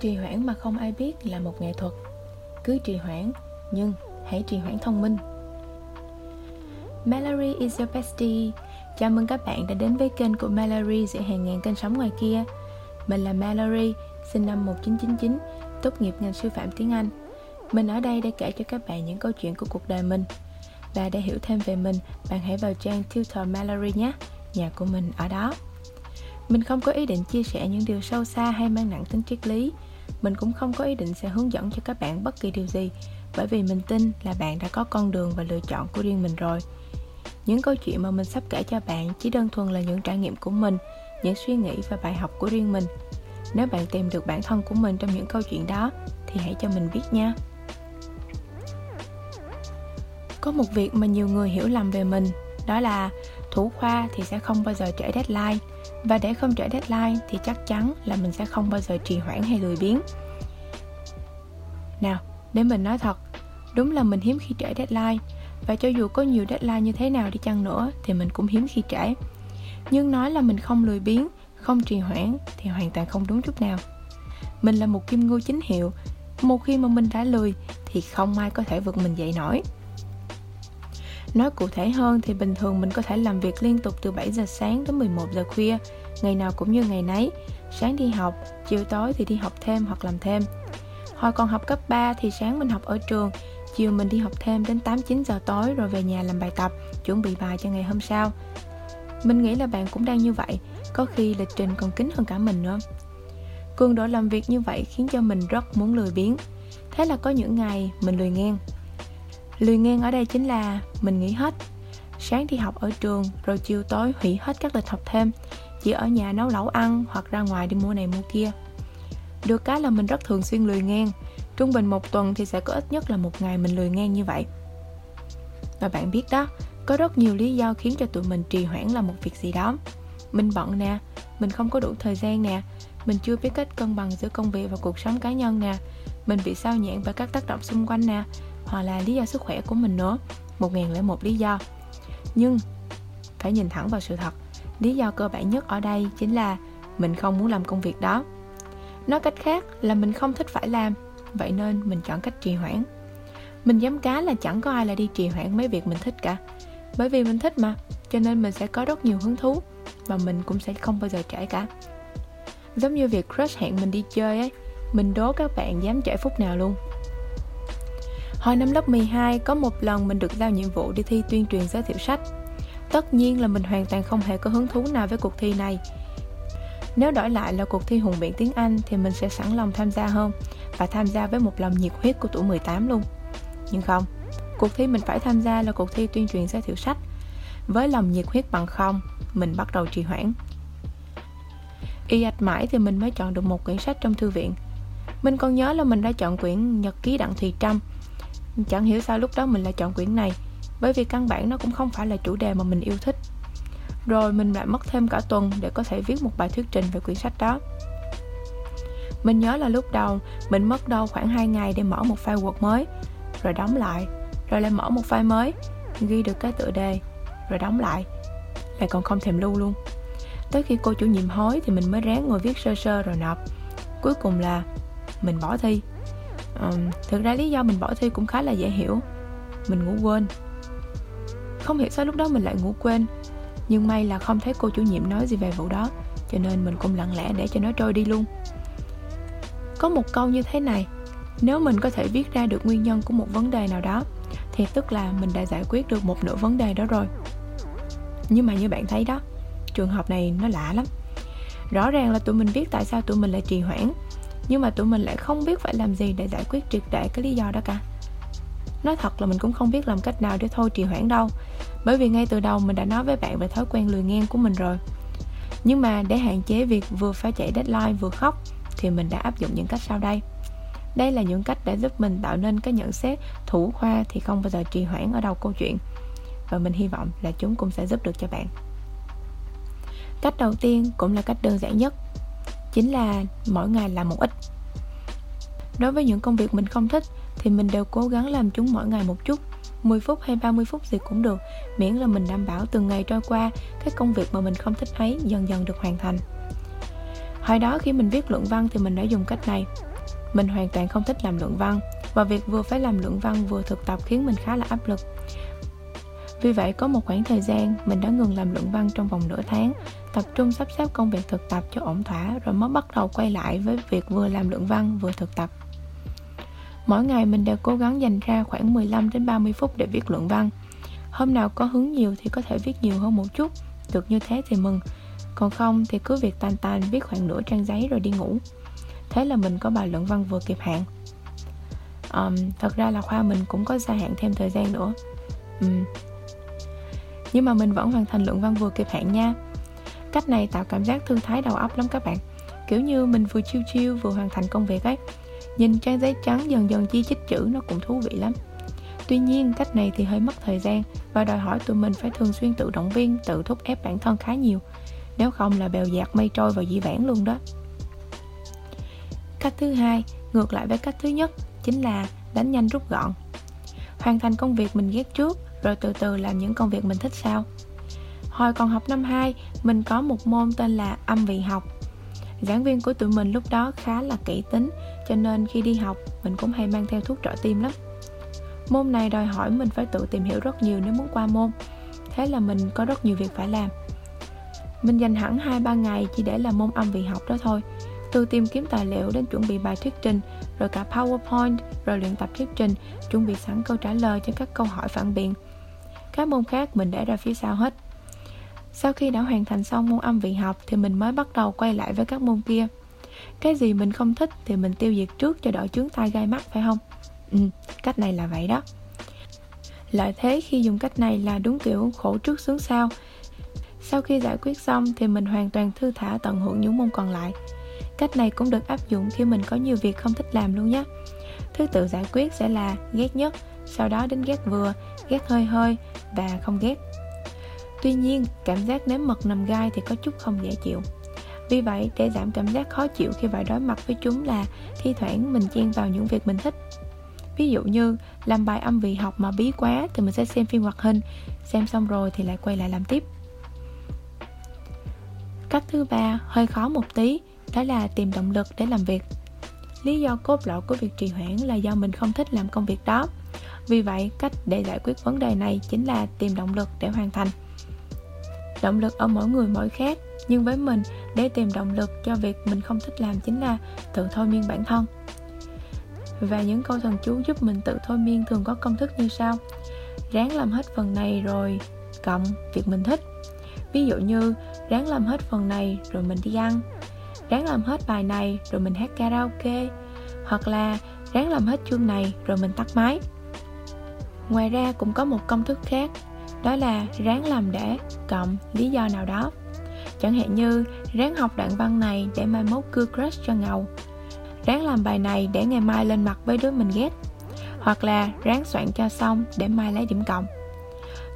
Trì hoãn mà không ai biết là một nghệ thuật. Cứ trì hoãn, nhưng hãy trì hoãn thông minh. Mallory is your bestie. Chào mừng các bạn đã đến với kênh của Mallory giữa hàng ngàn kênh sống ngoài kia. Mình là Mallory, sinh năm 1999, tốt nghiệp ngành sư phạm tiếng Anh. Mình ở đây để kể cho các bạn những câu chuyện của cuộc đời mình. Và để hiểu thêm về mình, bạn hãy vào trang Tutor Mallory nhé. Nhà của mình ở đó. Mình không có ý định chia sẻ những điều sâu xa hay mang nặng tính triết lý mình cũng không có ý định sẽ hướng dẫn cho các bạn bất kỳ điều gì, bởi vì mình tin là bạn đã có con đường và lựa chọn của riêng mình rồi. Những câu chuyện mà mình sắp kể cho bạn chỉ đơn thuần là những trải nghiệm của mình, những suy nghĩ và bài học của riêng mình. Nếu bạn tìm được bản thân của mình trong những câu chuyện đó, thì hãy cho mình biết nha. Có một việc mà nhiều người hiểu lầm về mình, đó là thủ khoa thì sẽ không bao giờ trễ deadline và để không trễ deadline thì chắc chắn là mình sẽ không bao giờ trì hoãn hay lười biếng. Nào, để mình nói thật, đúng là mình hiếm khi trễ deadline. Và cho dù có nhiều deadline như thế nào đi chăng nữa thì mình cũng hiếm khi trễ. Nhưng nói là mình không lười biếng, không trì hoãn thì hoàn toàn không đúng chút nào. Mình là một kim ngưu chính hiệu, một khi mà mình đã lười thì không ai có thể vượt mình dậy nổi. Nói cụ thể hơn thì bình thường mình có thể làm việc liên tục từ 7 giờ sáng đến 11 giờ khuya, ngày nào cũng như ngày nấy. Sáng đi học, chiều tối thì đi học thêm hoặc làm thêm. Hồi còn học cấp 3 thì sáng mình học ở trường, chiều mình đi học thêm đến 8-9 giờ tối rồi về nhà làm bài tập, chuẩn bị bài cho ngày hôm sau. Mình nghĩ là bạn cũng đang như vậy, có khi lịch trình còn kín hơn cả mình nữa. Cường độ làm việc như vậy khiến cho mình rất muốn lười biếng. Thế là có những ngày mình lười ngang, Lười ngang ở đây chính là mình nghỉ hết. Sáng đi học ở trường, Rồi chiều tối hủy hết các lịch học thêm, Chỉ ở nhà nấu lẩu ăn Hoặc ra ngoài đi mua này mua kia. Được cái là mình rất thường xuyên lười ngang Trung bình một tuần thì sẽ có ít nhất là một ngày mình lười ngang như vậy. Và bạn biết đó, Có rất nhiều lý do khiến cho tụi mình trì hoãn làm một việc gì đó. Mình bận nè, Mình không có đủ thời gian nè, Mình chưa biết cách cân bằng giữa công việc và cuộc sống cá nhân nè, Mình bị sao nhãn bởi các tác động xung quanh nè hoặc là lý do sức khỏe của mình nữa, một ngàn lẻ một lý do. Nhưng phải nhìn thẳng vào sự thật, lý do cơ bản nhất ở đây chính là mình không muốn làm công việc đó. Nói cách khác là mình không thích phải làm, vậy nên mình chọn cách trì hoãn. Mình dám cá là chẳng có ai là đi trì hoãn mấy việc mình thích cả. Bởi vì mình thích mà, cho nên mình sẽ có rất nhiều hứng thú và mình cũng sẽ không bao giờ trễ cả. Giống như việc crush hẹn mình đi chơi ấy, mình đố các bạn dám trễ phút nào luôn. Hồi năm lớp 12 có một lần mình được giao nhiệm vụ đi thi tuyên truyền giới thiệu sách. Tất nhiên là mình hoàn toàn không hề có hứng thú nào với cuộc thi này. Nếu đổi lại là cuộc thi hùng biện tiếng Anh thì mình sẽ sẵn lòng tham gia hơn Và tham gia với một lòng nhiệt huyết của tuổi 18 luôn. Nhưng không, cuộc thi mình phải tham gia là cuộc thi tuyên truyền giới thiệu sách. Với lòng nhiệt huyết bằng không, mình bắt đầu trì hoãn. Y ạch mãi thì mình mới chọn được một quyển sách trong thư viện. Mình còn nhớ là mình đã chọn quyển Nhật ký Đặng Thùy Trâm Chẳng hiểu sao lúc đó mình lại chọn quyển này, Bởi vì căn bản nó cũng không phải là chủ đề mà mình yêu thích. Rồi mình lại mất thêm cả tuần để có thể viết một bài thuyết trình về quyển sách đó. Mình nhớ là lúc đầu, mình mất đâu khoảng 2 ngày để mở một file Word mới, Rồi đóng lại, Rồi lại mở một file mới, Ghi được cái tựa đề, Rồi đóng lại Lại còn không thèm lưu luôn. Tới khi cô chủ nhiệm hối thì mình mới ráng ngồi viết sơ sơ rồi nộp. Cuối cùng là mình bỏ thi um, thực ra lý do mình bỏ thi cũng khá là dễ hiểu. Mình ngủ quên. Không hiểu sao lúc đó mình lại ngủ quên nhưng may là không thấy cô chủ nhiệm nói gì về vụ đó cho nên mình cũng lặng lẽ để cho nó trôi đi luôn. Có một câu như thế này nếu mình có thể viết ra được nguyên nhân của một vấn đề nào đó thì tức là mình đã giải quyết được một nửa vấn đề đó rồi. Nhưng mà như bạn thấy đó trường hợp này nó lạ lắm. Rõ ràng là tụi mình biết tại sao tụi mình lại trì hoãn nhưng mà tụi mình lại không biết phải làm gì để giải quyết triệt để cái lý do đó cả. Nói thật là mình cũng không biết làm cách nào để thôi trì hoãn đâu. Bởi vì ngay từ đầu mình đã nói với bạn về thói quen lười ngang của mình rồi. Nhưng mà để hạn chế việc vừa phải chạy deadline vừa khóc, thì mình đã áp dụng những cách sau đây. Đây là những cách để giúp mình tạo nên cái nhận xét thủ khoa thì không bao giờ trì hoãn ở đầu câu chuyện. Và mình hy vọng là chúng cũng sẽ giúp được cho bạn. Cách đầu tiên cũng là cách đơn giản nhất chính là mỗi ngày làm một ít. Đối với những công việc mình không thích, thì mình đều cố gắng làm chúng mỗi ngày một chút. 10 phút hay 30 phút gì cũng được, miễn là mình đảm bảo từng ngày trôi qua, cái công việc mà mình không thích ấy dần dần được hoàn thành. Hồi đó khi mình viết luận văn thì mình đã dùng cách này. Mình hoàn toàn không thích làm luận văn, Và việc vừa phải làm luận văn vừa thực tập khiến mình khá là áp lực. Vì vậy có một khoảng thời gian mình đã ngừng làm luận văn trong vòng nửa tháng Tập trung sắp xếp công việc thực tập cho ổn thỏa Rồi mới bắt đầu quay lại với việc vừa làm luận văn vừa thực tập. Mỗi ngày mình đều cố gắng dành ra khoảng 15 đến 30 phút để viết luận văn. Hôm nào có hứng nhiều thì có thể viết nhiều hơn một chút Được như thế thì mừng. Còn không thì cứ việc tàn tàn viết khoảng nửa trang giấy rồi đi ngủ. Thế là mình có bài luận văn vừa kịp hạn. Um, Thật ra là khoa mình cũng có gia hạn thêm thời gian nữa. Um. Nhưng mà mình vẫn hoàn thành luận văn vừa kịp hạn nha. Cách này tạo cảm giác thư thái đầu óc lắm các bạn. Kiểu như mình vừa chiêu chiêu vừa hoàn thành công việc ấy. Nhìn trang giấy trắng dần dần chi chích chữ nó cũng thú vị lắm. Tuy nhiên cách này thì hơi mất thời gian Và đòi hỏi tụi mình phải thường xuyên tự động viên, tự thúc ép bản thân khá nhiều. Nếu không là bèo dạt mây trôi vào dĩ vãng luôn đó. Cách thứ hai, ngược lại với cách thứ nhất Chính là đánh nhanh rút gọn. Hoàn thành công việc mình ghét trước Rồi từ từ làm những công việc mình thích sau. Hồi còn học năm 2 Mình có một môn tên là âm vị học. Giảng viên của tụi mình lúc đó khá là kỹ tính Cho nên khi đi học Mình cũng hay mang theo thuốc trợ tim lắm. Môn này đòi hỏi mình phải tự tìm hiểu rất nhiều nếu muốn qua môn. Thế là mình có rất nhiều việc phải làm. Mình dành hẳn 2-3 ngày chỉ để làm môn âm vị học đó thôi. Từ tìm kiếm tài liệu đến chuẩn bị bài thuyết trình Rồi cả PowerPoint, rồi luyện tập thuyết trình Chuẩn bị sẵn câu trả lời cho các câu hỏi phản biện. Các môn khác mình để ra phía sau hết. Sau khi đã hoàn thành xong môn âm vị học Thì mình mới bắt đầu quay lại với các môn kia. Cái gì mình không thích thì mình tiêu diệt trước cho đỡ chướng tai gai mắt phải không? Ừ, cách này là vậy đó. Lợi thế khi dùng cách này là đúng kiểu khổ trước sướng sau. Sau khi giải quyết xong thì mình hoàn toàn thư thả tận hưởng những môn còn lại. Cách này cũng được áp dụng khi mình có nhiều việc không thích làm luôn nhé. Thứ tự giải quyết sẽ là ghét nhất Sau đó đến ghét vừa, ghét hơi hơi và không ghét. Tuy nhiên, cảm giác nếm mật nằm gai thì có chút không dễ chịu. Vì vậy, để giảm cảm giác khó chịu khi phải đối mặt với chúng là thi thoảng mình chen vào những việc mình thích. Ví dụ như làm bài âm vị học mà bí quá thì mình sẽ xem phim hoạt hình xem xong rồi thì lại quay lại làm tiếp. Cách thứ ba hơi khó một tí đó là tìm động lực để làm việc. Lý do cốt lõi của việc trì hoãn là do mình không thích làm công việc đó vì vậy, cách để giải quyết vấn đề này chính là tìm động lực để hoàn thành. Động lực ở mỗi người mỗi khác, nhưng với mình, để tìm động lực cho việc mình không thích làm chính là tự thôi miên bản thân. Và những câu thần chú giúp mình tự thôi miên thường có công thức như sau. Ráng làm hết phần này rồi cộng việc mình thích. Ví dụ như, ráng làm hết phần này rồi mình đi ăn. Ráng làm hết bài này rồi mình hát karaoke. Hoặc là, ráng làm hết chương này rồi mình tắt máy. Ngoài ra cũng có một công thức khác, Đó là ráng làm để, cộng lý do nào đó. Chẳng hạn như, ráng học đoạn văn này để mai mốt cưa crush cho ngầu. Ráng làm bài này để ngày mai lên mặt với đứa mình ghét. Hoặc là ráng soạn cho xong để mai lấy điểm cộng.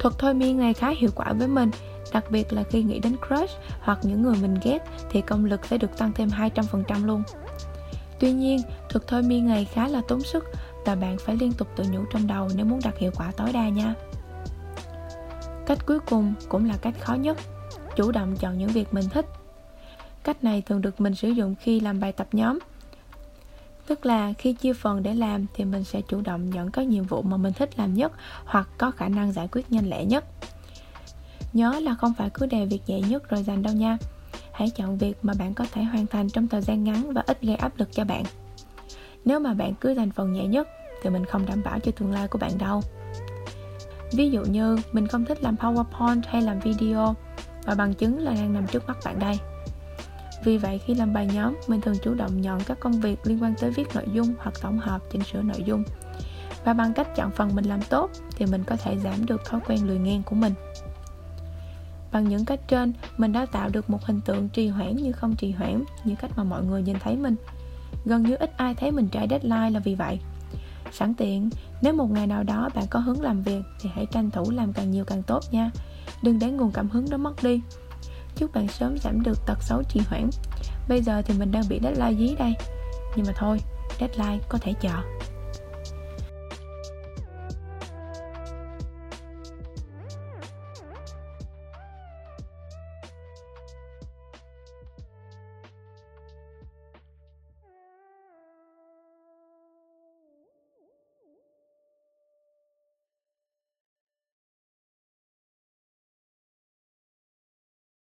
Thuật thôi miên này khá hiệu quả với mình, đặc biệt là khi nghĩ đến crush hoặc những người mình ghét thì công lực sẽ được tăng thêm 200% luôn. Tuy nhiên, thuật thôi miên này khá là tốn sức và bạn phải liên tục tự nhủ trong đầu nếu muốn đạt hiệu quả tối đa nha cách cuối cùng cũng là cách khó nhất, chủ động chọn những việc mình thích cách này thường được mình sử dụng khi làm bài tập nhóm Tức là khi chia phần để làm thì mình sẽ chủ động nhận các nhiệm vụ mà mình thích làm nhất hoặc có khả năng giải quyết nhanh lẹ nhất. Nhớ là không phải cứ đè việc dễ nhất rồi dành đâu nha. Hãy chọn việc mà bạn có thể hoàn thành trong thời gian ngắn và ít gây áp lực cho bạn. Nếu mà bạn cứ thành phần nhẹ nhất thì mình không đảm bảo cho tương lai của bạn đâu. Ví dụ như mình không thích làm PowerPoint hay làm video và bằng chứng là đang nằm trước mắt bạn đây. Vì vậy khi làm bài nhóm, mình thường chủ động nhận các công việc liên quan tới viết nội dung hoặc tổng hợp, chỉnh sửa nội dung. Và bằng cách chọn phần mình làm tốt thì mình có thể giảm được thói quen lười ngang của mình. Bằng những cách trên, mình đã tạo được một hình tượng trì hoãn như không trì hoãn, như cách mà mọi người nhìn thấy mình. Gần như ít ai thấy mình trễ deadline là vì vậy. Sẵn tiện, nếu một ngày nào đó bạn có hứng làm việc thì hãy tranh thủ làm càng nhiều càng tốt nha. Đừng để nguồn cảm hứng đó mất đi Chúc bạn sớm giảm được tật xấu trì hoãn Bây giờ thì mình đang bị deadline dí đây Nhưng mà thôi, deadline có thể chờ